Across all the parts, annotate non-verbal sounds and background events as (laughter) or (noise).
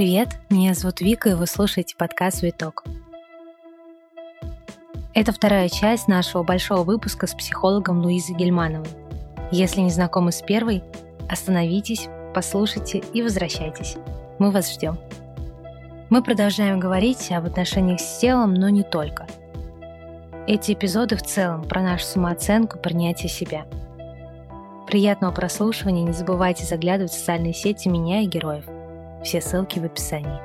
Привет, меня зовут Вика, и вы слушаете подкаст «Виток». Это вторая часть нашего большого выпуска с психологом Луизой Гельмановой. Если не знакомы с первой, остановитесь, послушайте и возвращайтесь. Мы вас ждем. Мы продолжаем говорить об отношениях с телом, но не только. Эти эпизоды в целом про нашу самооценку, принятие себя. Приятного прослушивания, не забывайте заглядывать в социальные сети меня и героев. Все ссылки в описании.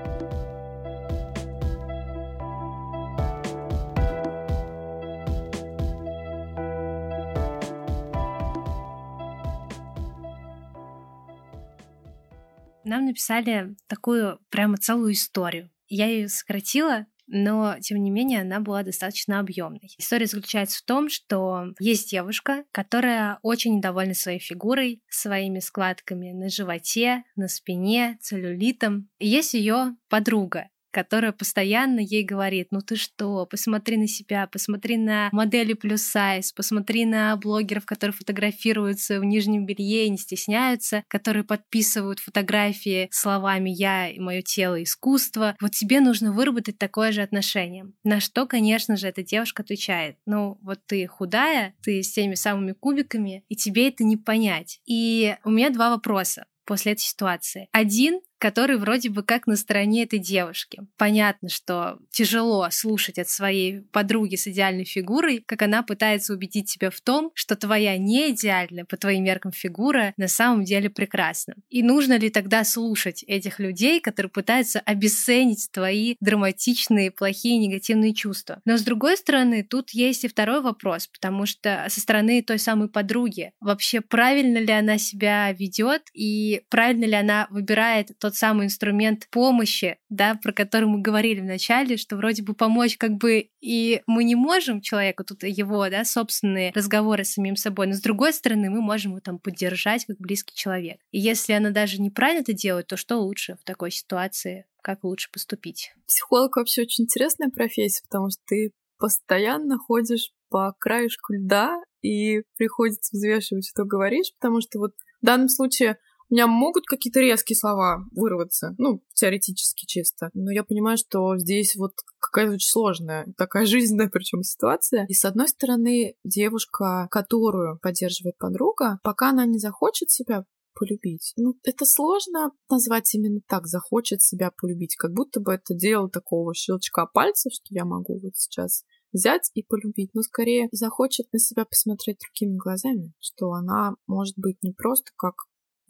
Нам написали такую прямо целую историю. Я ее сократила, но, тем не менее, она была достаточно объемной. История заключается в том, что есть девушка, которая очень недовольна своей фигурой, своими складками на животе, на спине, целлюлитом. И есть ее подруга, которая постоянно ей говорит, ну ты что, посмотри на себя, посмотри на модели плюс сайз, посмотри на блогеров, которые фотографируются в нижнем белье и не стесняются, которые подписывают фотографии словами «я и мое тело искусство». Вот тебе нужно выработать такое же отношение. На что, конечно же, эта девушка отвечает, ну вот ты худая, ты с теми самыми кубиками, и тебе это не понять. И у меня два вопроса после этой ситуации. Один который вроде бы как на стороне этой девушки. Понятно, что тяжело слушать от своей подруги с идеальной фигурой, как она пытается убедить тебя в том, что твоя не идеальная по твоим меркам фигура на самом деле прекрасна. И нужно ли тогда слушать этих людей, которые пытаются обесценить твои драматичные, плохие, негативные чувства? Но с другой стороны, тут есть и второй вопрос, потому что со стороны той самой подруги вообще правильно ли она себя ведет и правильно ли она выбирает тот самый инструмент помощи, да, про который мы говорили в начале, что вроде бы помочь как бы и мы не можем человеку, тут его, да, собственные разговоры с самим собой, но с другой стороны мы можем его там поддержать как близкий человек. И если она даже неправильно это делает, то что лучше в такой ситуации? Как лучше поступить? Психолог вообще очень интересная профессия, потому что ты постоянно ходишь по краешку льда, и приходится взвешивать, что говоришь, потому что вот в данном случае у меня могут какие-то резкие слова вырваться, ну, теоретически чисто. Но я понимаю, что здесь вот какая-то очень сложная, такая (laughs) жизненная причем ситуация. И с одной стороны, девушка, которую поддерживает подруга, пока она не захочет себя полюбить. Ну, это сложно назвать именно так, захочет себя полюбить, как будто бы это дело такого щелчка пальцев, что я могу вот сейчас взять и полюбить, но скорее захочет на себя посмотреть другими глазами, что она может быть не просто как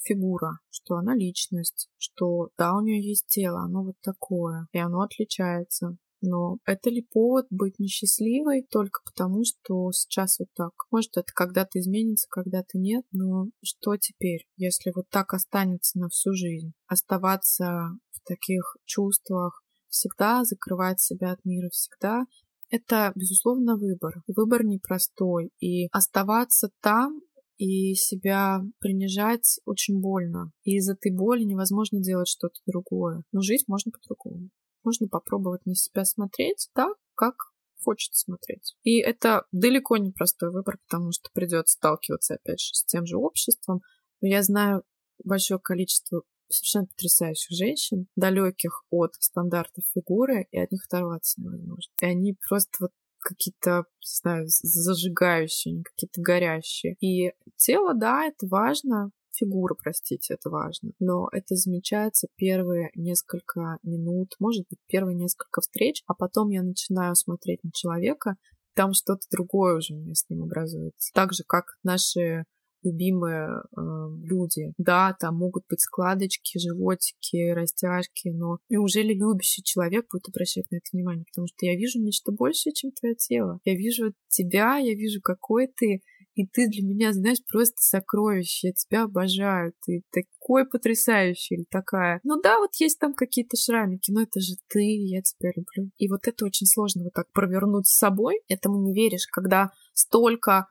фигура, что она личность, что да, у нее есть тело, оно вот такое, и оно отличается. Но это ли повод быть несчастливой только потому, что сейчас вот так? Может, это когда-то изменится, когда-то нет, но что теперь, если вот так останется на всю жизнь? Оставаться в таких чувствах, всегда закрывать себя от мира, всегда это, безусловно, выбор. Выбор непростой. И оставаться там и себя принижать очень больно. И из этой боли невозможно делать что-то другое. Но жить можно по-другому. Можно попробовать на себя смотреть так, как хочет смотреть. И это далеко не простой выбор, потому что придется сталкиваться, опять же, с тем же обществом. Но я знаю большое количество совершенно потрясающих женщин, далеких от стандартов фигуры, и от них оторваться невозможно. И они просто вот какие-то, не знаю, зажигающие, какие-то горящие. И тело, да, это важно, фигура, простите, это важно. Но это замечается первые несколько минут, может быть, первые несколько встреч, а потом я начинаю смотреть на человека, там что-то другое уже у меня с ним образуется. Так же, как наши любимые э, люди. Да, там могут быть складочки, животики, растяжки, но неужели любящий человек будет обращать на это внимание? Потому что я вижу нечто большее, чем твое тело. Я вижу тебя, я вижу, какой ты, и ты для меня, знаешь, просто сокровище. Я тебя обожаю. Ты такой потрясающий или такая. Ну да, вот есть там какие-то шрамики, но это же ты, я тебя люблю. И вот это очень сложно вот так провернуть с собой. Этому не веришь, когда столько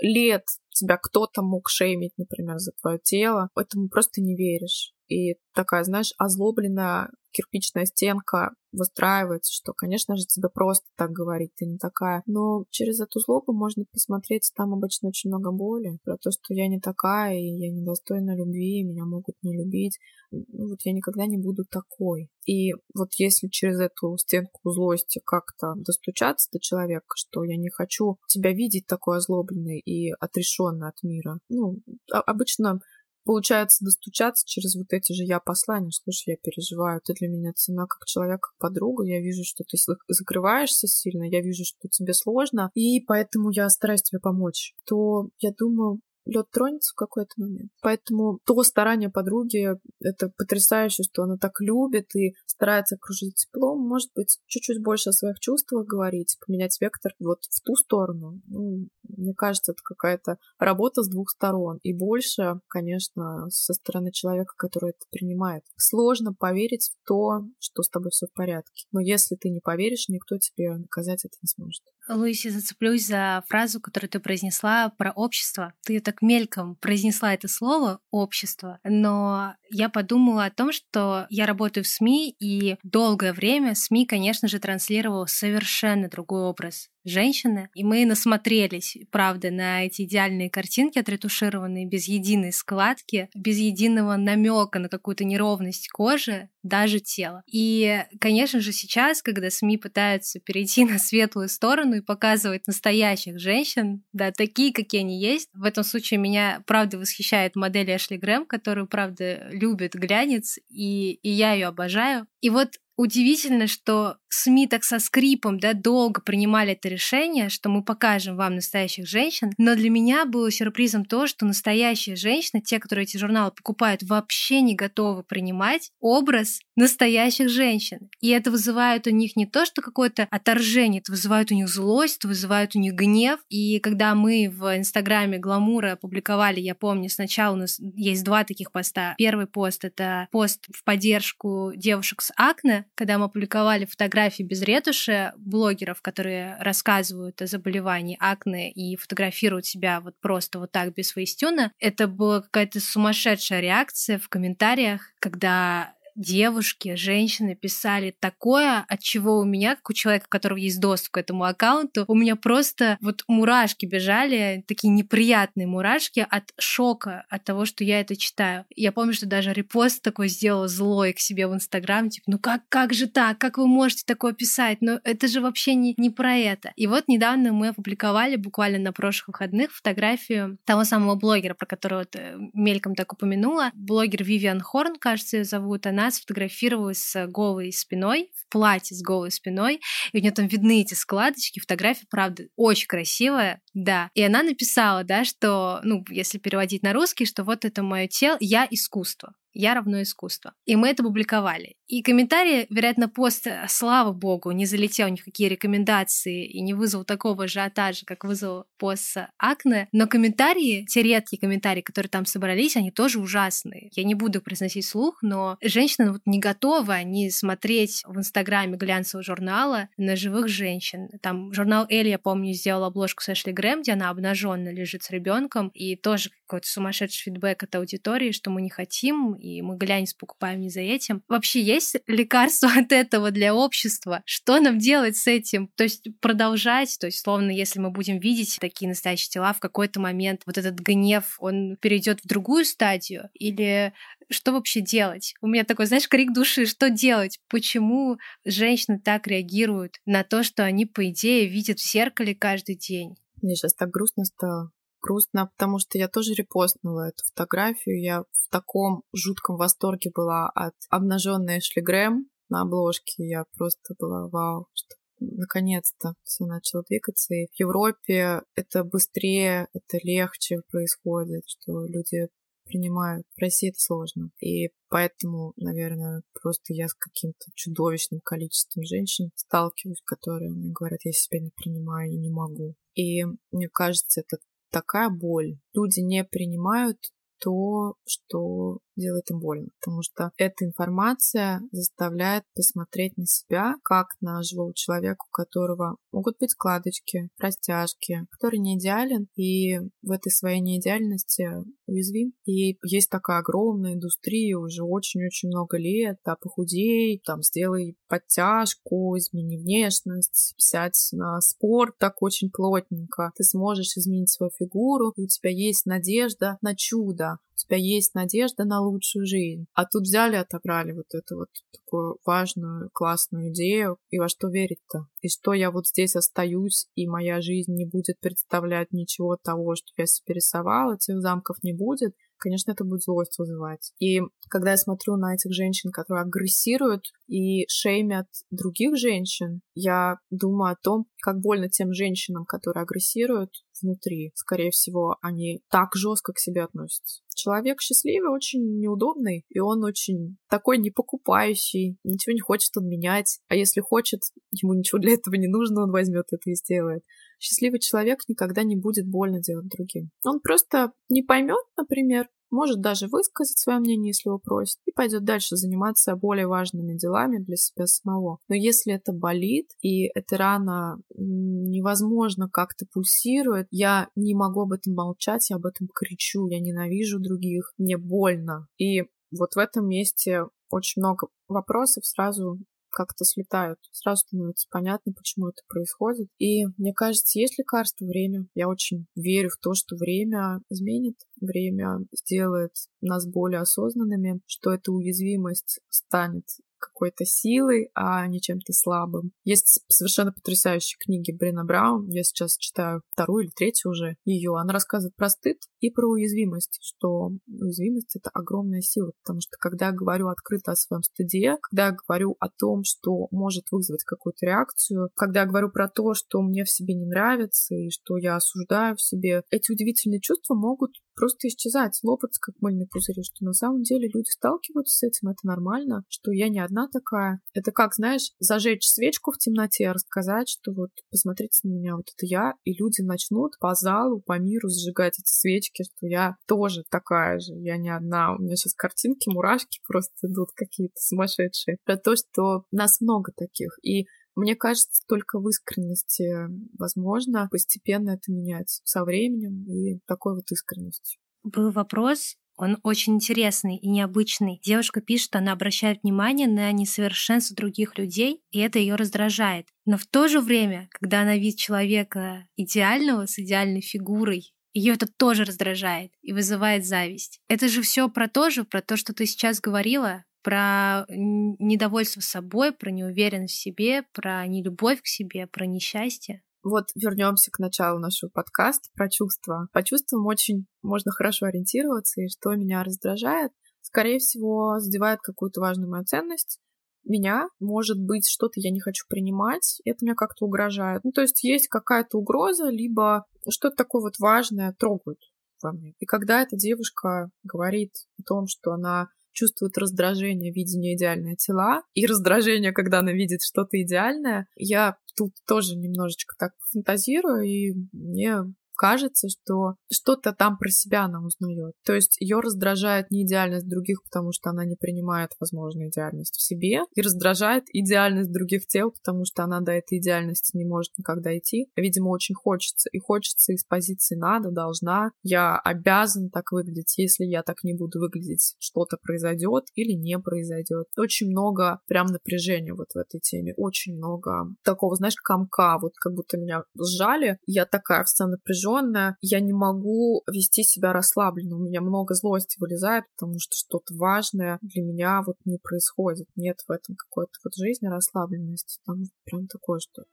лет тебя кто-то мог шеймить, например, за твое тело, этому просто не веришь. И такая, знаешь, озлобленная кирпичная стенка выстраивается, что, конечно же, тебе просто так говорить, ты не такая. Но через эту злобу можно посмотреть, там обычно очень много боли, про то, что я не такая, и я недостойна любви, меня могут не любить. Ну, вот я никогда не буду такой. И вот если через эту стенку злости как-то достучаться до человека, что я не хочу тебя видеть такой озлобленной и отрешенной от мира, ну, обычно получается достучаться через вот эти же я послания. Слушай, я переживаю, ты для меня цена как человек, как подруга. Я вижу, что ты закрываешься сильно, я вижу, что тебе сложно, и поэтому я стараюсь тебе помочь. То я думаю, лед тронется в какой-то момент. Поэтому то старание подруги, это потрясающе, что она так любит и старается окружить теплом, может быть, чуть-чуть больше о своих чувствах говорить, поменять вектор вот в ту сторону. Ну, мне кажется, это какая-то работа с двух сторон. И больше, конечно, со стороны человека, который это принимает. Сложно поверить в то, что с тобой все в порядке. Но если ты не поверишь, никто тебе наказать это не сможет. Луиси, зацеплюсь за фразу, которую ты произнесла про общество. Ты так мельком произнесла это слово «общество», но я подумала о том, что я работаю в СМИ, и долгое время СМИ, конечно же, транслировал совершенно другой образ женщины. И мы насмотрелись, правда, на эти идеальные картинки, отретушированные без единой складки, без единого намека на какую-то неровность кожи, даже тела. И, конечно же, сейчас, когда СМИ пытаются перейти (laughs) на светлую сторону и показывать настоящих женщин, да, такие, какие они есть, в этом случае меня, правда, восхищает модель Эшли Грэм, которую, правда, любит глянец, и, и я ее обожаю. И вот удивительно, что СМИ так со скрипом да, долго принимали это решение, что мы покажем вам настоящих женщин, но для меня было сюрпризом то, что настоящие женщины, те, которые эти журналы покупают, вообще не готовы принимать образ настоящих женщин. И это вызывает у них не то, что какое-то отторжение, это вызывает у них злость, это вызывает у них гнев. И когда мы в Инстаграме Гламура опубликовали, я помню, сначала у нас есть два таких поста. Первый пост — это пост в поддержку девушек с акне, когда мы опубликовали фотографии без ретуши блогеров, которые рассказывают о заболевании акне и фотографируют себя вот просто вот так без фейстюна, это была какая-то сумасшедшая реакция в комментариях, когда девушки, женщины писали такое, от чего у меня, как у человека, у которого есть доступ к этому аккаунту, у меня просто вот мурашки бежали, такие неприятные мурашки от шока, от того, что я это читаю. Я помню, что даже репост такой сделал злой к себе в Инстаграм, типа, ну как, как же так, как вы можете такое писать? Ну это же вообще не, не про это. И вот недавно мы опубликовали буквально на прошлых выходных фотографию того самого блогера, про которого ты мельком так упомянула. Блогер Вивиан Хорн, кажется, ее зовут. Она она сфотографировалась с голой спиной, в платье с голой спиной, и у нее там видны эти складочки, фотография, правда, очень красивая, да. И она написала, да, что, ну, если переводить на русский, что вот это мое тело, я искусство я равно искусство. И мы это публиковали. И комментарии, вероятно, пост, э, слава богу, не залетел ни в какие рекомендации и не вызвал такого ажиотажа, как вызвал пост с Акне. Но комментарии, те редкие комментарии, которые там собрались, они тоже ужасные. Я не буду произносить слух, но женщины вот не готовы они смотреть в Инстаграме глянцевого журнала на живых женщин. Там журнал Элли, я помню, сделал обложку с Эшли Грэм, где она обнаженно лежит с ребенком, и тоже какой-то сумасшедший фидбэк от аудитории, что мы не хотим, и мы глянец покупаем не за этим. Вообще есть лекарство (laughs) от этого для общества? Что нам делать с этим? То есть продолжать, то есть словно если мы будем видеть такие настоящие тела, в какой-то момент вот этот гнев, он перейдет в другую стадию? Или что вообще делать? У меня такой, знаешь, крик души, что делать? Почему женщины так реагируют на то, что они, по идее, видят в зеркале каждый день? Мне сейчас так грустно стало грустно, потому что я тоже репостнула эту фотографию. Я в таком жутком восторге была от обнаженной Эшли Грэм на обложке. Я просто была вау, что наконец-то все начало двигаться. И в Европе это быстрее, это легче происходит, что люди принимают. В России это сложно. И поэтому, наверное, просто я с каким-то чудовищным количеством женщин сталкиваюсь, которые мне говорят, я себя не принимаю, я не могу. И мне кажется, это такая боль. Люди не принимают то, что делает им больно, потому что эта информация заставляет посмотреть на себя, как на живого человека, у которого могут быть складочки, растяжки, который не идеален и в этой своей неидеальности уязвим. И есть такая огромная индустрия уже очень-очень много лет, да, похудей, там, сделай подтяжку, измени внешность, сядь на спорт так очень плотненько, ты сможешь изменить свою фигуру, у тебя есть надежда на чудо тебя есть надежда на лучшую жизнь. А тут взяли, отобрали вот эту вот такую важную, классную идею. И во что верить-то? И что я вот здесь остаюсь, и моя жизнь не будет представлять ничего того, что я себе рисовала, этих замков не будет конечно, это будет злость вызывать. И когда я смотрю на этих женщин, которые агрессируют и шеймят других женщин, я думаю о том, как больно тем женщинам, которые агрессируют внутри. Скорее всего, они так жестко к себе относятся. Человек счастливый очень неудобный, и он очень такой непокупающий, ничего не хочет он менять. А если хочет, ему ничего для этого не нужно, он возьмет это и сделает. Счастливый человек никогда не будет больно делать другим. Он просто не поймет, например, может даже высказать свое мнение, если его просят, и пойдет дальше заниматься более важными делами для себя самого. Но если это болит, и эта рана невозможно как-то пульсирует, я не могу об этом молчать, я об этом кричу, я ненавижу других, мне больно. И вот в этом месте очень много вопросов сразу как-то слетают. Сразу становится понятно, почему это происходит. И мне кажется, есть лекарство время. Я очень верю в то, что время изменит, время сделает нас более осознанными, что эта уязвимость станет какой-то силой, а не чем-то слабым. Есть совершенно потрясающие книги Брина Браун. Я сейчас читаю вторую или третью уже ее. Она рассказывает про стыд и про уязвимость, что уязвимость — это огромная сила, потому что когда я говорю открыто о своем стыде, когда я говорю о том, что может вызвать какую-то реакцию, когда я говорю про то, что мне в себе не нравится и что я осуждаю в себе, эти удивительные чувства могут просто исчезать, лопаться, как мыльные пузыри, что на самом деле люди сталкиваются с этим, это нормально, что я не одна такая. Это как, знаешь, зажечь свечку в темноте, рассказать, что вот посмотрите на меня, вот это я, и люди начнут по залу, по миру сжигать эти свечки, что я тоже такая же, я не одна. У меня сейчас картинки, мурашки просто идут какие-то сумасшедшие. Про то, что нас много таких. И мне кажется, только в искренности возможно постепенно это менять со временем и такой вот искренностью. Был вопрос, он очень интересный и необычный. Девушка пишет, что она обращает внимание на несовершенство других людей, и это ее раздражает. Но в то же время, когда она видит человека идеального, с идеальной фигурой, ее это тоже раздражает и вызывает зависть. Это же все про то же, про то, что ты сейчас говорила, про недовольство собой, про неуверенность в себе, про нелюбовь к себе, про несчастье. Вот вернемся к началу нашего подкаста про чувства. По чувствам очень можно хорошо ориентироваться, и что меня раздражает, скорее всего, задевает какую-то важную мою ценность. Меня, может быть, что-то я не хочу принимать, это меня как-то угрожает. Ну, то есть есть какая-то угроза, либо что-то такое вот важное трогают во мне. И когда эта девушка говорит о том, что она чувствует раздражение, видя неидеальные тела, и раздражение, когда она видит что-то идеальное. Я тут тоже немножечко так фантазирую, и мне кажется, что что-то там про себя она узнает. То есть ее раздражает не идеальность других, потому что она не принимает, возможно, идеальность в себе, и раздражает идеальность других тел, потому что она до этой идеальности не может никогда идти. Видимо, очень хочется. И хочется из позиции надо, должна, я обязан так выглядеть. Если я так не буду выглядеть, что-то произойдет или не произойдет. Очень много прям напряжения вот в этой теме. Очень много такого, знаешь, комка, вот как будто меня сжали. Я такая вся напряженная напряженная, я не могу вести себя расслабленно. У меня много злости вылезает, потому что что-то важное для меня вот не происходит. Нет в этом какой-то вот жизни расслабленности. Там прям такое что-то.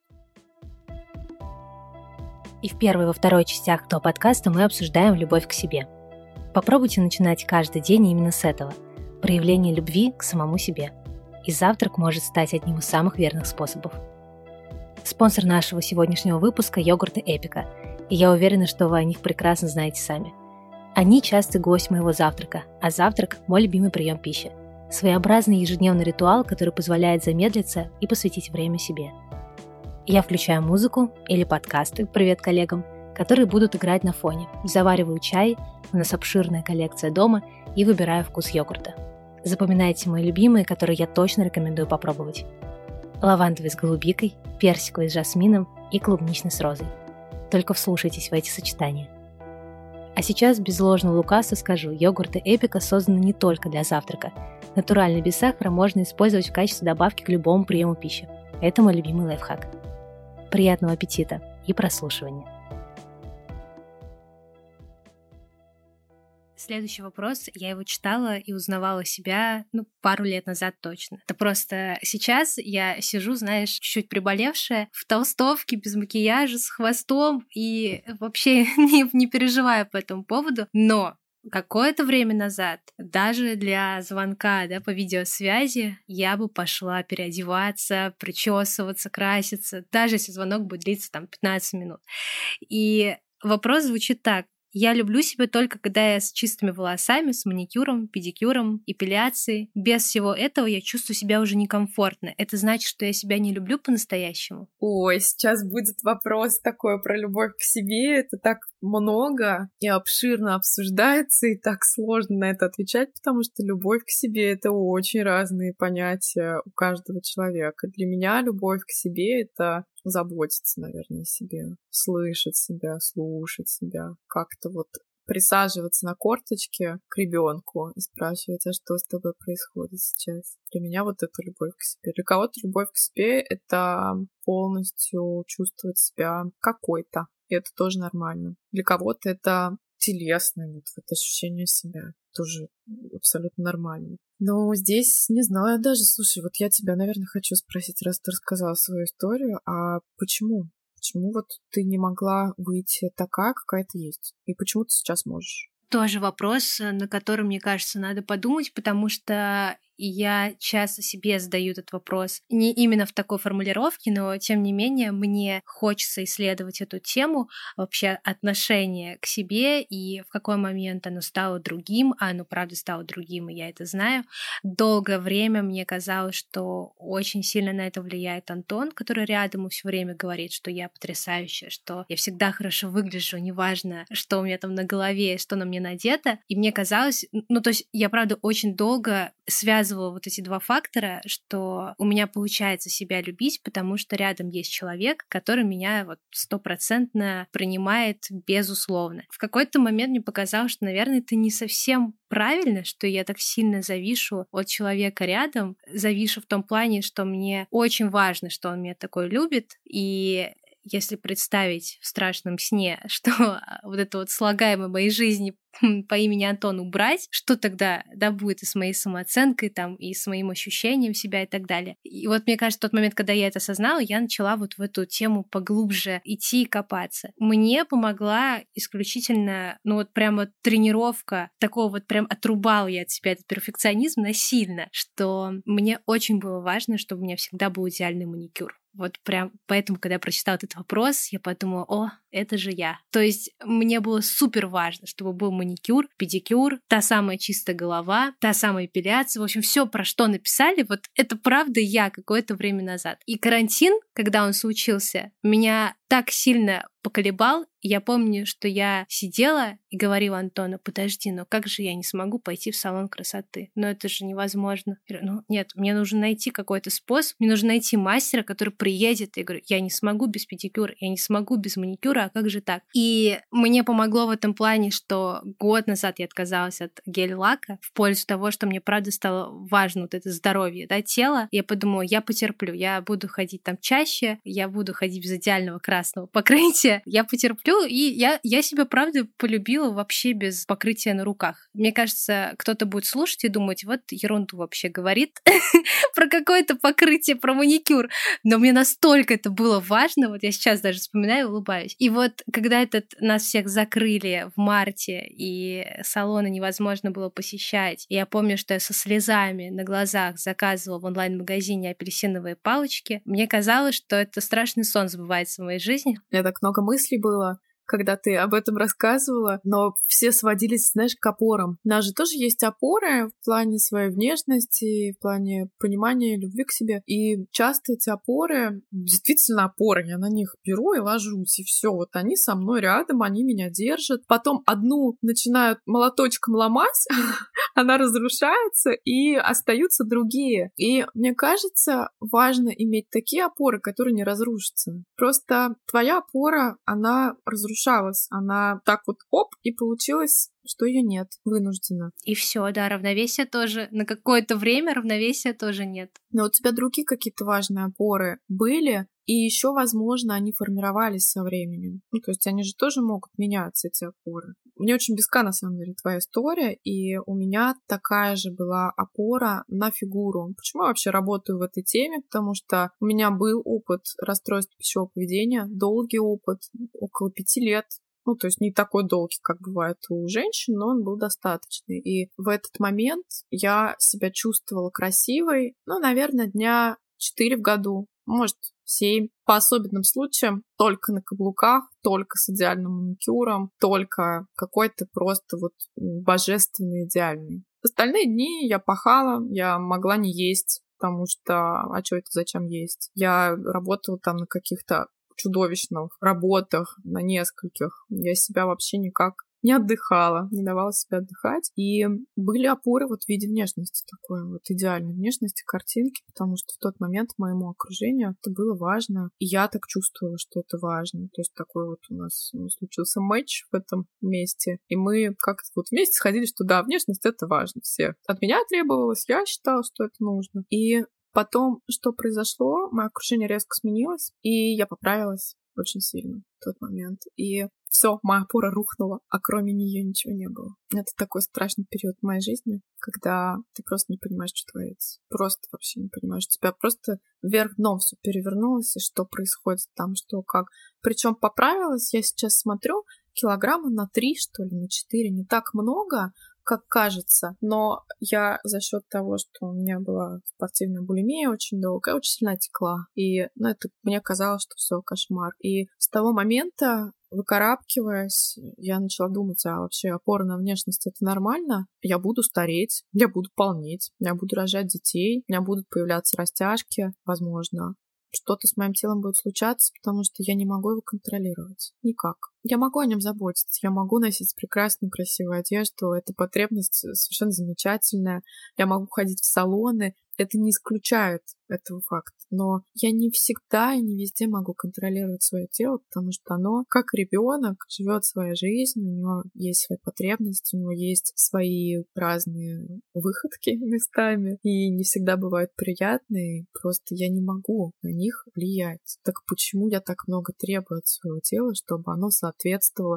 И в первой и во второй частях этого подкаста мы обсуждаем любовь к себе. Попробуйте начинать каждый день именно с этого – проявление любви к самому себе. И завтрак может стать одним из самых верных способов. Спонсор нашего сегодняшнего выпуска – йогурты Эпика – и я уверена, что вы о них прекрасно знаете сами. Они частый гость моего завтрака, а завтрак – мой любимый прием пищи. Своеобразный ежедневный ритуал, который позволяет замедлиться и посвятить время себе. Я включаю музыку или подкасты «Привет коллегам», которые будут играть на фоне. Завариваю чай, у нас обширная коллекция дома и выбираю вкус йогурта. Запоминайте мои любимые, которые я точно рекомендую попробовать. Лавандовый с голубикой, персиковый с жасмином и клубничный с розой. Только вслушайтесь в эти сочетания. А сейчас без ложного лукаса скажу, йогурты Эпика созданы не только для завтрака. Натуральный без сахара можно использовать в качестве добавки к любому приему пищи. Это мой любимый лайфхак. Приятного аппетита и прослушивания. Следующий вопрос. Я его читала и узнавала себя, ну, пару лет назад точно. Это просто сейчас я сижу, знаешь, чуть приболевшая, в толстовке, без макияжа, с хвостом и вообще (laughs) не, не переживаю по этому поводу. Но какое-то время назад, даже для звонка да, по видеосвязи, я бы пошла переодеваться, причесываться, краситься, даже если звонок будет длиться там 15 минут. И вопрос звучит так. Я люблю себя только, когда я с чистыми волосами, с маникюром, педикюром, эпиляцией. Без всего этого я чувствую себя уже некомфортно. Это значит, что я себя не люблю по-настоящему. Ой, сейчас будет вопрос такой про любовь к себе. Это так много и обширно обсуждается, и так сложно на это отвечать, потому что любовь к себе — это очень разные понятия у каждого человека. Для меня любовь к себе — это заботиться, наверное, о себе, слышать себя, слушать себя, как-то вот присаживаться на корточке к ребенку и спрашивать, а что с тобой происходит сейчас. Для меня вот это любовь к себе. Для кого-то любовь к себе — это полностью чувствовать себя какой-то. И это тоже нормально. Для кого-то это телесное, вот, вот ощущение себя тоже абсолютно нормально. Но здесь, не знаю даже, слушай, вот я тебя, наверное, хочу спросить, раз ты рассказала свою историю, а почему? Почему вот ты не могла выйти такая, какая ты есть? И почему ты сейчас можешь? Тоже вопрос, на который, мне кажется, надо подумать, потому что и я часто себе задаю этот вопрос. Не именно в такой формулировке, но тем не менее мне хочется исследовать эту тему, вообще отношение к себе и в какой момент оно стало другим, а оно правда стало другим, и я это знаю. Долгое время мне казалось, что очень сильно на это влияет Антон, который рядом и все время говорит, что я потрясающая, что я всегда хорошо выгляжу, неважно, что у меня там на голове, что на мне надето. И мне казалось, ну то есть я правда очень долго связывала связывала вот эти два фактора, что у меня получается себя любить, потому что рядом есть человек, который меня вот стопроцентно принимает безусловно. В какой-то момент мне показалось, что, наверное, это не совсем правильно, что я так сильно завишу от человека рядом, завишу в том плане, что мне очень важно, что он меня такой любит, и если представить в страшном сне, (laughs) что вот это вот слагаемое моей жизни по имени Антон убрать, что тогда, да, будет и с моей самооценкой, там, и с моим ощущением себя и так далее. И вот мне кажется, тот момент, когда я это осознала, я начала вот в эту тему поглубже идти и копаться. Мне помогла исключительно, ну вот прямо тренировка, такого вот прям отрубал я от себя этот перфекционизм насильно, что мне очень было важно, чтобы у меня всегда был идеальный маникюр. Вот прям поэтому, когда я прочитала этот вопрос, я подумала, о, это же я. То есть мне было супер важно, чтобы был маникюр, педикюр, та самая чистая голова, та самая эпиляция. В общем, все, про что написали, вот это правда я какое-то время назад. И карантин, когда он случился, меня так сильно поколебал. я помню, что я сидела и говорила Антону, подожди, но как же я не смогу пойти в салон красоты? Но это же невозможно. Я говорю, ну нет, мне нужно найти какой-то способ, мне нужно найти мастера, который приедет. Я говорю, я не смогу без педикюра, я не смогу без маникюра, а как же так? И мне помогло в этом плане, что год назад я отказалась от гель-лака в пользу того, что мне правда стало важно вот это здоровье, да, тела. Я подумала, я потерплю, я буду ходить там чаще, я буду ходить без идеального красного покрытия, я потерплю, и я, я себя, правда, полюбила вообще без покрытия на руках. Мне кажется, кто-то будет слушать и думать, вот ерунду вообще говорит (laughs) про какое-то покрытие, про маникюр. Но мне настолько это было важно, вот я сейчас даже вспоминаю и улыбаюсь. И вот когда этот нас всех закрыли в марте, и салоны невозможно было посещать, я помню, что я со слезами на глазах заказывала в онлайн-магазине апельсиновые палочки, мне казалось, что это страшный сон сбывается в моей жизни. Я так много мыслей было. Когда ты об этом рассказывала, но все сводились, знаешь, к опорам. У нас же тоже есть опоры в плане своей внешности, в плане понимания любви к себе. И часто эти опоры, действительно опоры, я на них беру и ложусь, и все, вот они со мной рядом, они меня держат. Потом одну начинают молоточком ломать, (laughs) она разрушается, и остаются другие. И мне кажется, важно иметь такие опоры, которые не разрушатся. Просто твоя опора, она разрушалась, она так вот оп, и получилось что ее нет, вынуждена. И все, да, равновесия тоже. На какое-то время равновесия тоже нет. Но у тебя другие какие-то важные опоры были, и еще, возможно, они формировались со временем. Ну, то есть они же тоже могут меняться, эти опоры. Мне очень близка, на самом деле, твоя история, и у меня такая же была опора на фигуру. Почему я вообще работаю в этой теме? Потому что у меня был опыт расстройств пищевого поведения, долгий опыт, около пяти лет ну, то есть не такой долгий, как бывает у женщин, но он был достаточный. И в этот момент я себя чувствовала красивой, ну, наверное, дня 4 в году, может, 7. По особенным случаям только на каблуках, только с идеальным маникюром, только какой-то просто вот божественно идеальный. Остальные дни я пахала, я могла не есть, потому что, а что это, зачем есть? Я работала там на каких-то чудовищных работах, на нескольких. Я себя вообще никак не отдыхала, не давала себе отдыхать. И были опоры вот в виде внешности такой вот идеальной внешности, картинки, потому что в тот момент моему окружению это было важно. И я так чувствовала, что это важно. То есть такой вот у нас ну, случился матч в этом месте. И мы как-то вот вместе сходили, что да, внешность это важно. Все. От меня требовалось, я считала, что это нужно. И Потом, что произошло, мое окружение резко сменилось, и я поправилась очень сильно в тот момент. И все, моя опора рухнула, а кроме нее ничего не было. Это такой страшный период в моей жизни, когда ты просто не понимаешь, что творится. Просто вообще не понимаешь. У тебя просто вверх дном все перевернулось, и что происходит там, что как. Причем поправилась, я сейчас смотрю, килограмма на три, что ли, на четыре, не так много, как кажется. Но я за счет того, что у меня была спортивная булимия очень долго, я очень сильно текла. И ну, это мне казалось, что все кошмар. И с того момента выкарабкиваясь, я начала думать, а вообще опора на внешность это нормально? Я буду стареть, я буду полнеть, я буду рожать детей, у меня будут появляться растяжки, возможно что-то с моим телом будет случаться, потому что я не могу его контролировать. Никак. Я могу о нем заботиться, я могу носить прекрасную, красивую одежду, эта потребность совершенно замечательная. Я могу ходить в салоны, это не исключает этого факта. Но я не всегда и не везде могу контролировать свое тело, потому что оно, как ребенок, живет своей жизнью, у него есть свои потребности, у него есть свои разные выходки (laughs) местами, и не всегда бывают приятные. Просто я не могу на них влиять. Так почему я так много требую от своего тела, чтобы оно соответствовало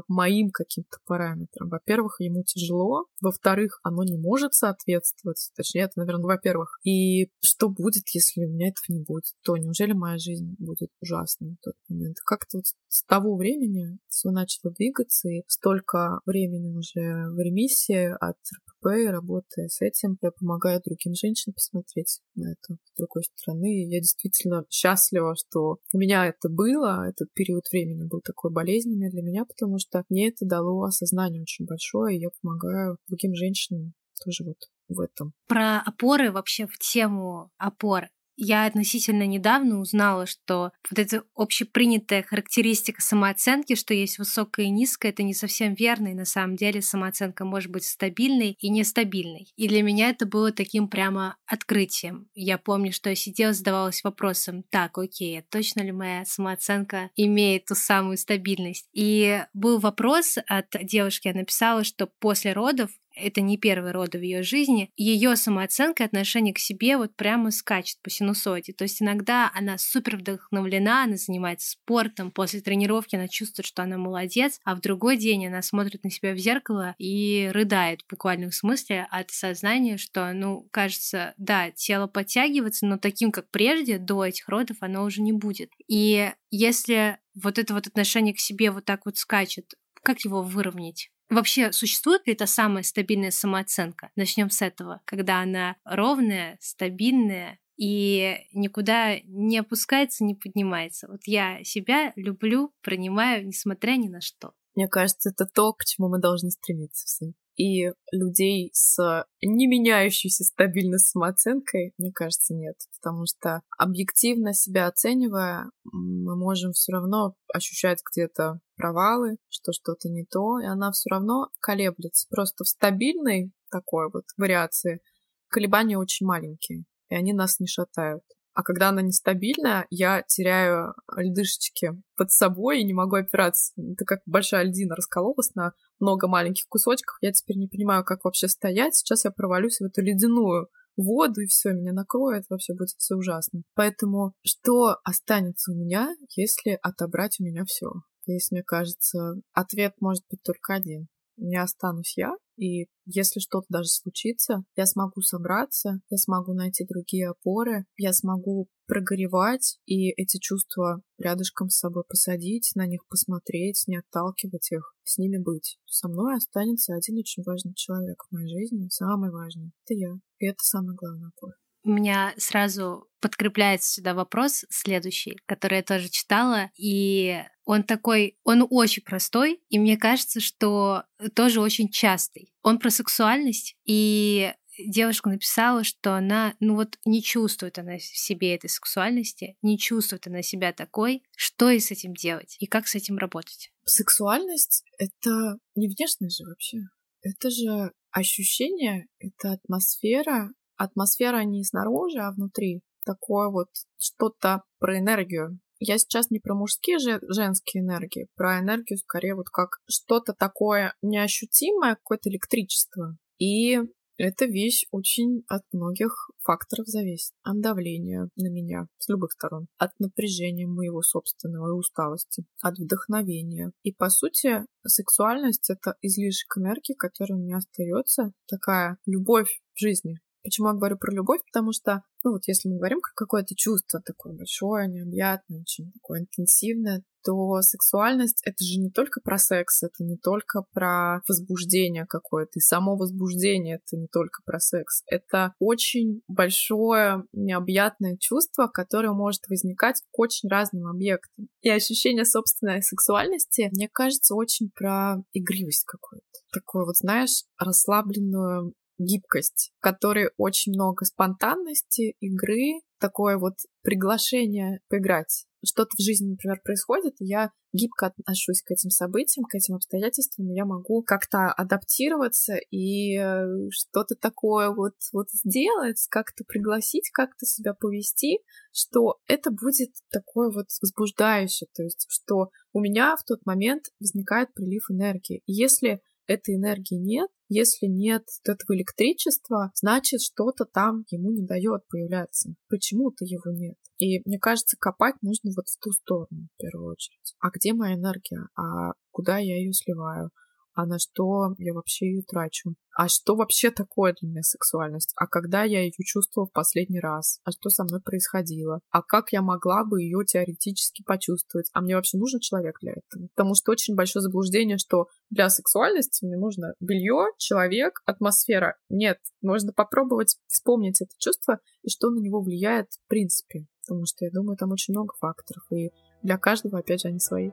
моим каким-то параметрам? Во-первых, ему тяжело, во-вторых, оно не может соответствовать, точнее, это, наверное, во-первых. И что будет, если у меня этого не будет? То неужели моя жизнь будет ужасной в тот момент? Как-то вот с того времени все начало двигаться, и столько времени уже в ремиссии от РПП, и работая с этим, я помогаю другим женщинам посмотреть на это с другой стороны. И я действительно счастлива, что у меня это было, этот период времени был такой болезненный для меня, потому что мне это дало осознание очень большое, и я помогаю другим женщинам тоже вот в этом. Про опоры вообще в тему опор. Я относительно недавно узнала, что вот эта общепринятая характеристика самооценки, что есть высокая и низкая, это не совсем верно, и на самом деле самооценка может быть стабильной и нестабильной. И для меня это было таким прямо открытием. Я помню, что я сидела, задавалась вопросом, так, окей, а точно ли моя самооценка имеет ту самую стабильность? И был вопрос от девушки, я написала, что после родов это не первый роды в ее жизни, ее самооценка и отношение к себе вот прямо скачет по синусоиде. То есть иногда она супер вдохновлена, она занимается спортом, после тренировки она чувствует, что она молодец, а в другой день она смотрит на себя в зеркало и рыдает в буквальном смысле от сознания, что, ну, кажется, да, тело подтягивается, но таким, как прежде, до этих родов, оно уже не будет. И если вот это вот отношение к себе вот так вот скачет, как его выровнять? Вообще, существует ли эта самая стабильная самооценка? Начнем с этого. Когда она ровная, стабильная, и никуда не опускается, не поднимается. Вот я себя люблю, принимаю, несмотря ни на что. Мне кажется, это то, к чему мы должны стремиться все и людей с не меняющейся стабильно самооценкой, мне кажется, нет. Потому что объективно себя оценивая, мы можем все равно ощущать где-то провалы, что что-то не то, и она все равно колеблется. Просто в стабильной такой вот вариации колебания очень маленькие, и они нас не шатают. А когда она нестабильная, я теряю льдышечки под собой и не могу опираться. Это как большая льдина раскололась на много маленьких кусочков. Я теперь не понимаю, как вообще стоять. Сейчас я провалюсь в эту ледяную воду, и все, меня накроет, вообще будет все ужасно. Поэтому что останется у меня, если отобрать у меня все? Здесь, мне кажется, ответ может быть только один не останусь я, и если что-то даже случится, я смогу собраться, я смогу найти другие опоры, я смогу прогоревать и эти чувства рядышком с собой посадить, на них посмотреть, не отталкивать их, с ними быть. Со мной останется один очень важный человек в моей жизни, самый важный. Это я. И это самое главное опора. У меня сразу подкрепляется сюда вопрос следующий, который я тоже читала, и он такой, он очень простой, и мне кажется, что тоже очень частый. Он про сексуальность, и девушка написала, что она, ну вот не чувствует она в себе этой сексуальности, не чувствует она себя такой, что и с этим делать, и как с этим работать. Сексуальность — это не внешность же вообще. Это же ощущение, это атмосфера, атмосфера не снаружи, а внутри. Такое вот что-то про энергию. Я сейчас не про мужские же женские энергии, про энергию скорее вот как что-то такое неощутимое, какое-то электричество. И эта вещь очень от многих факторов зависит. От давления на меня с любых сторон, от напряжения моего собственного и усталости, от вдохновения. И по сути, сексуальность — это излишек энергии, который у меня остается, такая любовь в жизни, Почему я говорю про любовь? Потому что, ну вот если мы говорим про какое-то чувство такое большое, необъятное, очень такое интенсивное, то сексуальность — это же не только про секс, это не только про возбуждение какое-то, и само возбуждение — это не только про секс. Это очень большое необъятное чувство, которое может возникать к очень разным объектам. И ощущение собственной сексуальности, мне кажется, очень про игривость какую-то. Такую вот, знаешь, расслабленную гибкость, в которой очень много спонтанности, игры, такое вот приглашение поиграть. Что-то в жизни, например, происходит, и я гибко отношусь к этим событиям, к этим обстоятельствам, я могу как-то адаптироваться и э, что-то такое вот, вот сделать, как-то пригласить, как-то себя повести, что это будет такое вот возбуждающее, то есть что у меня в тот момент возникает прилив энергии. Если этой энергии нет, если нет этого электричества, значит, что-то там ему не дает появляться. Почему-то его нет. И мне кажется, копать нужно вот в ту сторону в первую очередь. А где моя энергия? А куда я ее сливаю? А на что я вообще ее трачу, а что вообще такое для меня сексуальность, а когда я ее чувствовала в последний раз, а что со мной происходило, а как я могла бы ее теоретически почувствовать, а мне вообще нужен человек для этого. Потому что очень большое заблуждение, что для сексуальности мне нужно белье, человек, атмосфера. Нет, можно попробовать вспомнить это чувство и что на него влияет в принципе. Потому что я думаю, там очень много факторов, и для каждого, опять же, они свои.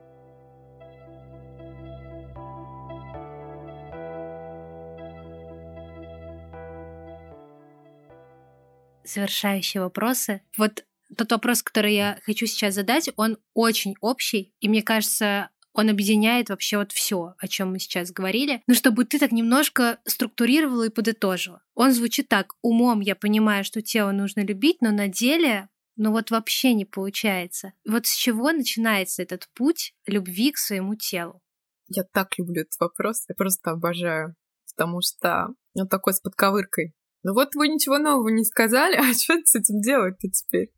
Завершающие вопросы. Вот тот вопрос, который я хочу сейчас задать, он очень общий, и мне кажется, он объединяет вообще вот все, о чем мы сейчас говорили, но чтобы ты так немножко структурировала и подытожила. Он звучит так: умом я понимаю, что тело нужно любить, но на деле ну вот вообще не получается. Вот с чего начинается этот путь любви к своему телу? Я так люблю этот вопрос, я просто обожаю, потому что он такой с подковыркой. Ну вот вы ничего нового не сказали, (laughs) а что с этим делать-то теперь?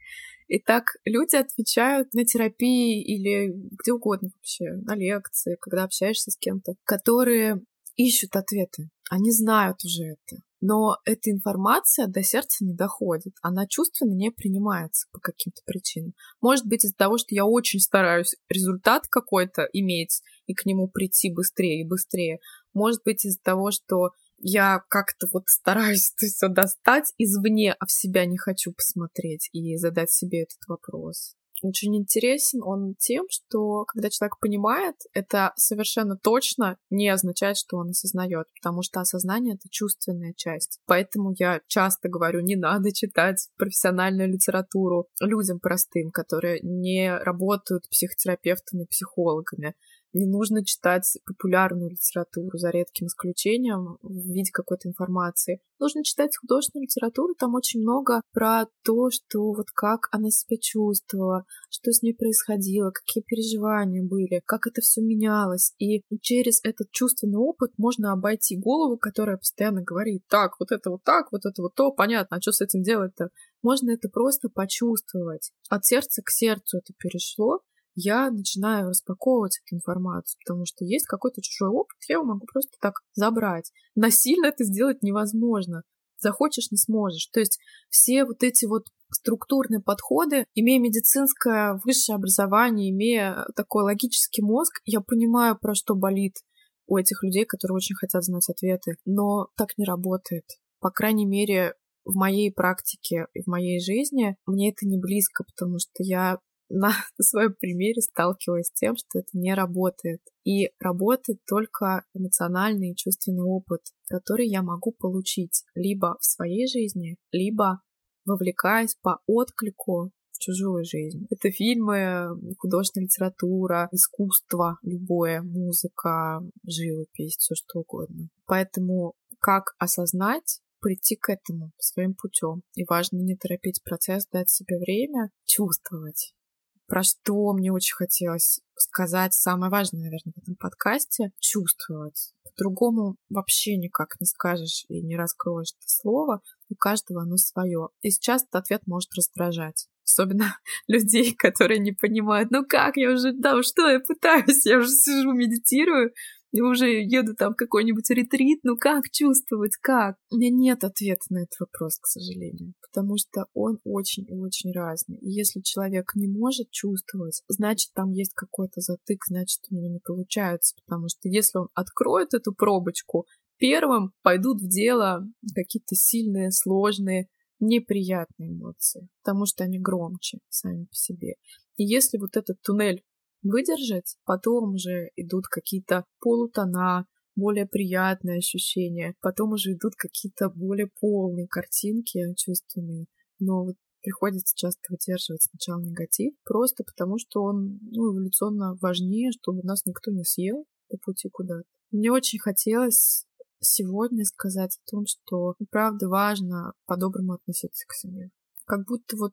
Итак, люди отвечают на терапии или где угодно вообще, на лекции, когда общаешься с кем-то, которые ищут ответы. Они знают уже это. Но эта информация до сердца не доходит. Она чувственно не принимается по каким-то причинам. Может быть, из-за того, что я очень стараюсь результат какой-то иметь и к нему прийти быстрее и быстрее. Может быть, из-за того, что я как-то вот стараюсь это все достать извне, а в себя не хочу посмотреть и задать себе этот вопрос очень интересен он тем, что когда человек понимает, это совершенно точно не означает, что он осознает, потому что осознание — это чувственная часть. Поэтому я часто говорю, не надо читать профессиональную литературу людям простым, которые не работают психотерапевтами, психологами. Не нужно читать популярную литературу за редким исключением в виде какой-то информации. Нужно читать художественную литературу, там очень много про то, что вот как она себя чувствовала, что с ней происходило, какие переживания были, как это все менялось. И через этот чувственный опыт можно обойти голову, которая постоянно говорит, так, вот это вот так, вот это вот то, понятно, а что с этим делать-то? Можно это просто почувствовать. От сердца к сердцу это перешло, я начинаю распаковывать эту информацию, потому что есть какой-то чужой опыт, я его могу просто так забрать. Насильно это сделать невозможно. Захочешь, не сможешь. То есть все вот эти вот структурные подходы, имея медицинское высшее образование, имея такой логический мозг, я понимаю, про что болит у этих людей, которые очень хотят знать ответы. Но так не работает. По крайней мере, в моей практике и в моей жизни мне это не близко, потому что я на, (laughs) своем примере сталкивалась с тем, что это не работает. И работает только эмоциональный и чувственный опыт, который я могу получить либо в своей жизни, либо вовлекаясь по отклику в чужую жизнь. Это фильмы, художественная литература, искусство любое, музыка, живопись, все что угодно. Поэтому как осознать прийти к этому своим путем. И важно не торопить процесс, дать себе время, чувствовать про что мне очень хотелось сказать, самое важное, наверное, в этом подкасте, чувствовать. По-другому вообще никак не скажешь и не раскроешь это слово. У каждого оно свое. И сейчас этот ответ может раздражать. Особенно (laughs) людей, которые не понимают, ну как, я уже, да, что я пытаюсь, я уже сижу, медитирую, и уже еду там какой-нибудь ретрит, ну как чувствовать, как? У меня нет ответа на этот вопрос, к сожалению, потому что он очень и очень разный. И если человек не может чувствовать, значит, там есть какой-то затык, значит, у него не получается, потому что если он откроет эту пробочку, первым пойдут в дело какие-то сильные, сложные, неприятные эмоции, потому что они громче сами по себе. И если вот этот туннель выдержать. Потом уже идут какие-то полутона, более приятные ощущения. Потом уже идут какие-то более полные картинки чувственные. Но вот приходится часто выдерживать сначала негатив, просто потому что он ну, эволюционно важнее, чтобы нас никто не съел по пути куда-то. Мне очень хотелось сегодня сказать о том, что правда важно по-доброму относиться к себе. Как будто вот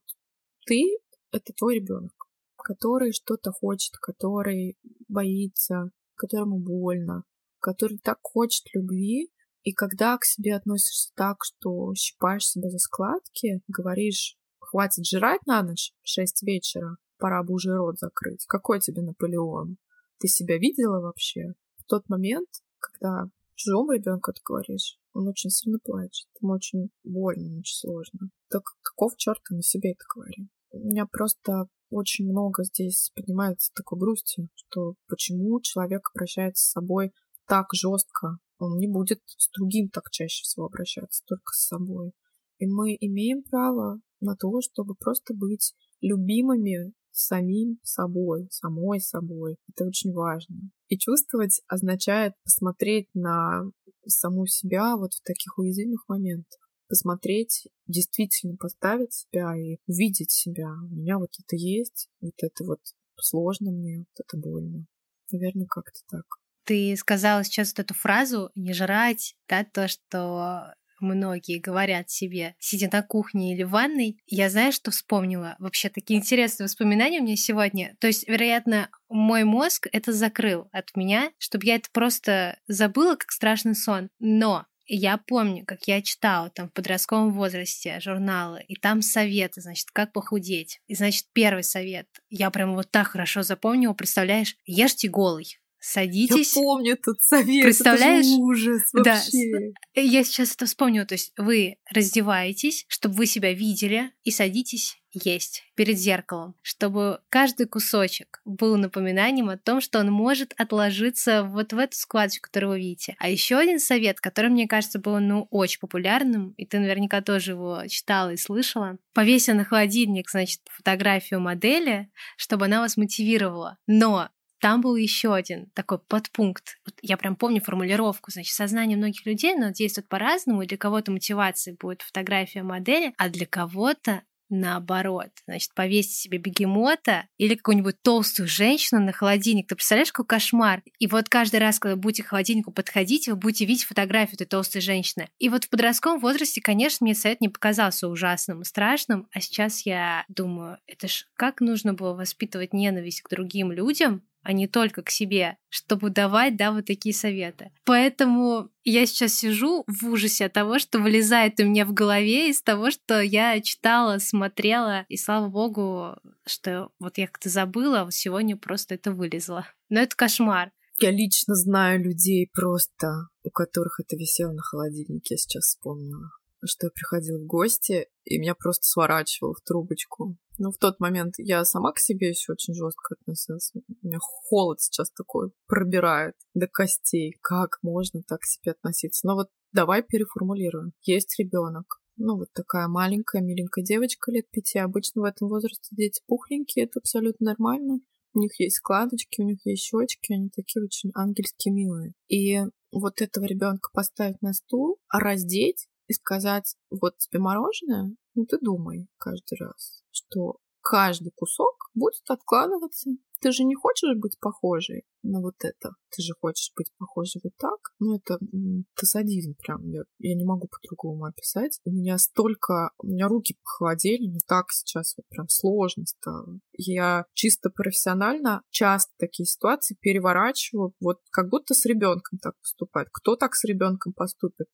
ты — это твой ребенок который что-то хочет, который боится, которому больно, который так хочет любви, и когда к себе относишься так, что щипаешь себя за складки, говоришь, хватит жрать на ночь в шесть вечера, пора бы уже рот закрыть. Какой тебе Наполеон? Ты себя видела вообще? В тот момент, когда чужому ребенку это говоришь, он очень сильно плачет, ему очень больно, очень сложно. Так каков черт на себе это говорит? У меня просто очень много здесь поднимается такой грусти, что почему человек обращается с собой так жестко, он не будет с другим так чаще всего обращаться, только с собой. И мы имеем право на то, чтобы просто быть любимыми самим собой, самой собой. Это очень важно. И чувствовать означает посмотреть на саму себя вот в таких уязвимых моментах посмотреть, действительно поставить себя и увидеть себя. У меня вот это есть, вот это вот сложно мне, вот это больно. Наверное, как-то так. Ты сказала сейчас вот эту фразу «не жрать», да, то, что многие говорят себе, сидя на кухне или в ванной. Я знаю, что вспомнила. Вообще такие интересные воспоминания у меня сегодня. То есть, вероятно, мой мозг это закрыл от меня, чтобы я это просто забыла, как страшный сон. Но я помню, как я читала там в подростковом возрасте журналы, и там советы, значит, как похудеть. И, значит, первый совет, я прям вот так хорошо запомнила, представляешь, ешьте голый. Садитесь. Я помню этот совет. Представляешь? Это ужас вообще. Да. Я сейчас это вспомнила. То есть вы раздеваетесь, чтобы вы себя видели, и садитесь есть перед зеркалом, чтобы каждый кусочек был напоминанием о том, что он может отложиться вот в эту складочку, которую вы видите. А еще один совет, который, мне кажется, был ну, очень популярным, и ты наверняка тоже его читала и слышала. Повесьте на холодильник, значит, фотографию модели, чтобы она вас мотивировала. Но там был еще один такой подпункт. Вот я прям помню формулировку. Значит, сознание многих людей, но действует по-разному. Для кого-то мотивацией будет фотография модели, а для кого-то наоборот. Значит, повесить себе бегемота или какую-нибудь толстую женщину на холодильник. Ты представляешь, какой кошмар? И вот каждый раз, когда будете к холодильнику подходить, вы будете видеть фотографию этой толстой женщины. И вот в подростковом возрасте, конечно, мне совет не показался ужасным страшным, а сейчас я думаю, это ж как нужно было воспитывать ненависть к другим людям, а не только к себе, чтобы давать, да, вот такие советы. Поэтому я сейчас сижу в ужасе от того, что вылезает у меня в голове из того, что я читала, смотрела, и слава богу, что вот я как-то забыла, а вот сегодня просто это вылезло. Но это кошмар. Я лично знаю людей просто, у которых это висело на холодильнике, я сейчас вспомнила что я приходила в гости, и меня просто сворачивало в трубочку. Но в тот момент я сама к себе еще очень жестко относилась. У меня холод сейчас такой пробирает до костей. Как можно так к себе относиться? Но вот давай переформулируем. Есть ребенок. Ну, вот такая маленькая, миленькая девочка лет пяти. Обычно в этом возрасте дети пухленькие, это абсолютно нормально. У них есть складочки, у них есть щечки, они такие очень ангельски милые. И вот этого ребенка поставить на стул, а раздеть и сказать, вот тебе мороженое, ну ты думай каждый раз, что каждый кусок будет откладываться. Ты же не хочешь быть похожей на вот это. Ты же хочешь быть похожей вот так. Ну, это, это садизм прям. Я, я не могу по-другому описать. У меня столько... У меня руки похолодели, не так сейчас вот прям сложно стало. Я чисто профессионально часто такие ситуации переворачиваю, вот как будто с ребенком так поступает. Кто так с ребенком поступит?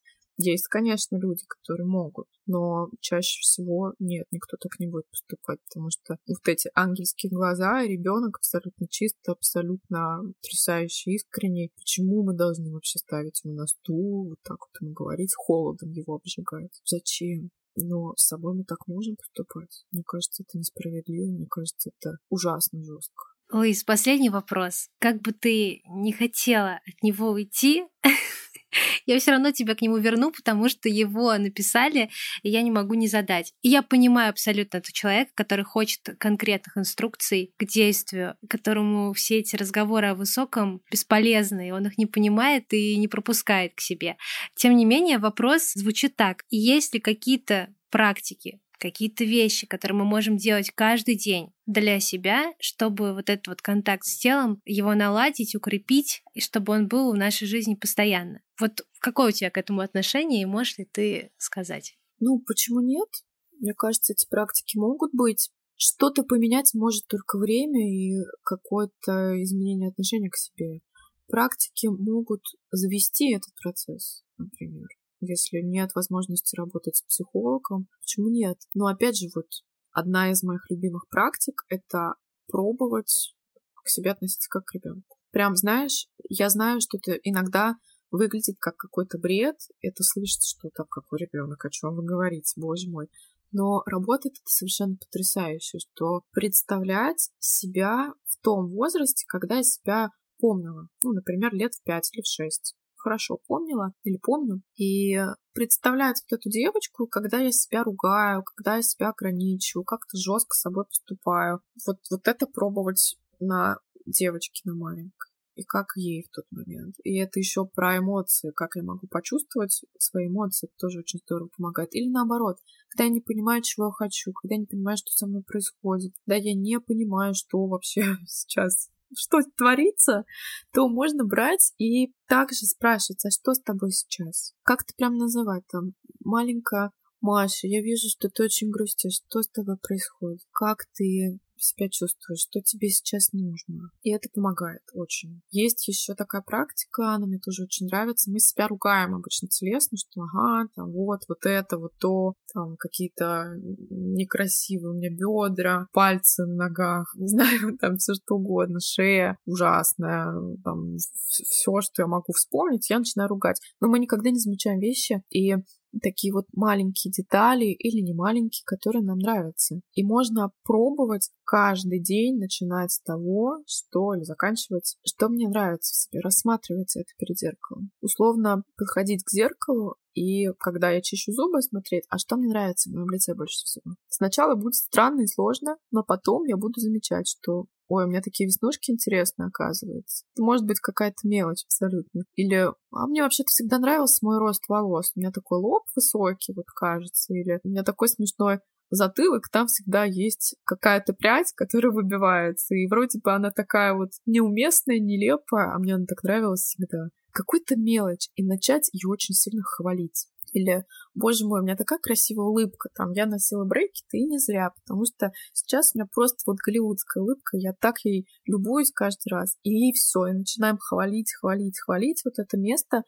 Есть, конечно, люди, которые могут, но чаще всего нет, никто так не будет поступать, потому что вот эти ангельские глаза, ребенок абсолютно чисто, абсолютно потрясающий, искренний. Почему мы должны вообще ставить его на стул, вот так вот ему говорить, холодом его обжигать? Зачем? Но с собой мы так можем поступать. Мне кажется, это несправедливо, мне кажется, это ужасно жестко. Луис, последний вопрос. Как бы ты не хотела от него уйти, (laughs) я все равно тебя к нему верну, потому что его написали, и я не могу не задать. И я понимаю абсолютно этого человека, который хочет конкретных инструкций к действию, которому все эти разговоры о высоком бесполезны, и он их не понимает и не пропускает к себе. Тем не менее, вопрос звучит так. Есть ли какие-то практики, какие-то вещи, которые мы можем делать каждый день для себя, чтобы вот этот вот контакт с телом, его наладить, укрепить, и чтобы он был в нашей жизни постоянно. Вот какое у тебя к этому отношение, и можешь ли ты сказать? Ну, почему нет? Мне кажется, эти практики могут быть. Что-то поменять может только время и какое-то изменение отношения к себе. Практики могут завести этот процесс, например если нет возможности работать с психологом, почему нет? Но опять же, вот одна из моих любимых практик — это пробовать к себе относиться как к ребенку. Прям, знаешь, я знаю, что это иногда выглядит как какой-то бред, это слышится, что там какой ребенок, о чем вы говорите, боже мой. Но работает это совершенно потрясающе, что представлять себя в том возрасте, когда я себя помнила. Ну, например, лет в пять или в шесть хорошо помнила или помню. И представлять вот эту девочку, когда я себя ругаю, когда я себя ограничиваю, как-то жестко с собой поступаю. Вот, вот это пробовать на девочке, на маленькой и как ей в тот момент. И это еще про эмоции, как я могу почувствовать свои эмоции, это тоже очень здорово помогает. Или наоборот, когда я не понимаю, чего я хочу, когда я не понимаю, что со мной происходит, когда я не понимаю, что вообще (laughs) сейчас что творится, то можно брать и также спрашивать, а что с тобой сейчас? Как ты прям называть там? Маленькая Маша, я вижу, что ты очень грустишь. Что с тобой происходит? Как ты себя чувствуешь, что тебе сейчас нужно. И это помогает очень. Есть еще такая практика, она мне тоже очень нравится. Мы себя ругаем обычно телесно, что ага, там вот, вот это, вот то, там какие-то некрасивые у меня бедра, пальцы на ногах, (laughs) не знаю, там все что угодно, шея ужасная, там все, что я могу вспомнить, я начинаю ругать. Но мы никогда не замечаем вещи, и такие вот маленькие детали или не маленькие, которые нам нравятся. И можно пробовать каждый день, начинать с того, что или заканчивать, что мне нравится в себе, рассматривать это перед зеркалом. Условно подходить к зеркалу и когда я чищу зубы, смотреть, а что мне нравится в моем лице больше всего. Сначала будет странно и сложно, но потом я буду замечать, что ой, у меня такие веснушки интересные, оказывается. Это может быть какая-то мелочь абсолютно. Или, а мне вообще-то всегда нравился мой рост волос. У меня такой лоб высокий, вот кажется. Или у меня такой смешной затылок, там всегда есть какая-то прядь, которая выбивается. И вроде бы она такая вот неуместная, нелепая, а мне она так нравилась всегда. Какую-то мелочь, и начать ее очень сильно хвалить. Или, боже мой, у меня такая красивая улыбка, там, я носила брекеты, и не зря, потому что сейчас у меня просто вот голливудская улыбка, я так ей любуюсь каждый раз, и все, и начинаем хвалить, хвалить, хвалить вот это место,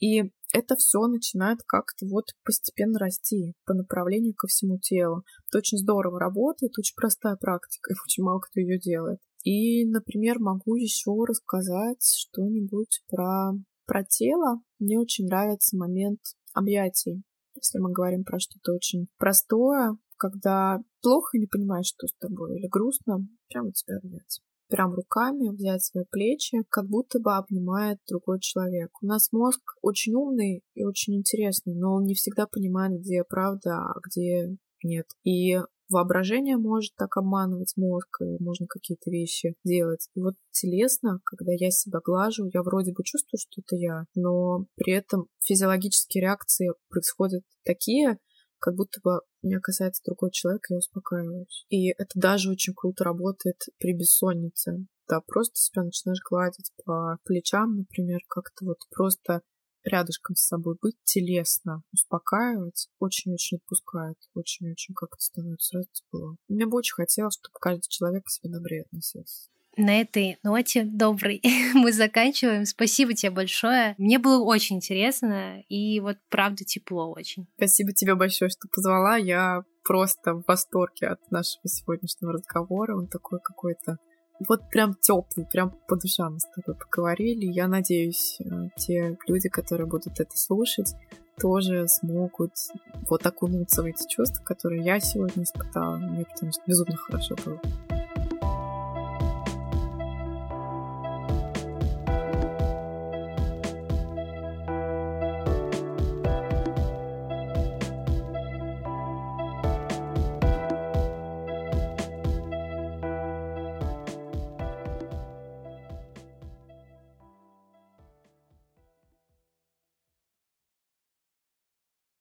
и это все начинает как-то вот постепенно расти по направлению ко всему телу. Это очень здорово работает, очень простая практика, и очень мало кто ее делает. И, например, могу еще рассказать что-нибудь про, про тело. Мне очень нравится момент объятий. Если мы говорим про что-то очень простое, когда плохо не понимаешь, что с тобой, или грустно, прямо тебя обнять. Прям руками взять свои плечи, как будто бы обнимает другой человек. У нас мозг очень умный и очень интересный, но он не всегда понимает, где правда, а где нет. И воображение может так обманывать мозг, и можно какие-то вещи делать. И вот телесно, когда я себя глажу, я вроде бы чувствую, что это я, но при этом физиологические реакции происходят такие, как будто бы меня касается другой человек, и я успокаиваюсь. И это даже очень круто работает при бессоннице. Да, просто себя начинаешь гладить по плечам, например, как-то вот просто рядышком с собой быть телесно, успокаивать, очень-очень отпускает, очень-очень как-то становится сразу тепло. Мне бы очень хотелось, чтобы каждый человек к себе добрее относился. На этой ноте добрый (laughs) мы заканчиваем. Спасибо тебе большое. Мне было очень интересно и вот правда тепло очень. Спасибо тебе большое, что позвала. Я просто в восторге от нашего сегодняшнего разговора. Он такой какой-то вот прям теплый, прям по душам мы с тобой поговорили. Я надеюсь, э, те люди, которые будут это слушать, тоже смогут вот окунуться в эти чувства, которые я сегодня испытала. Мне потому что безумно хорошо было.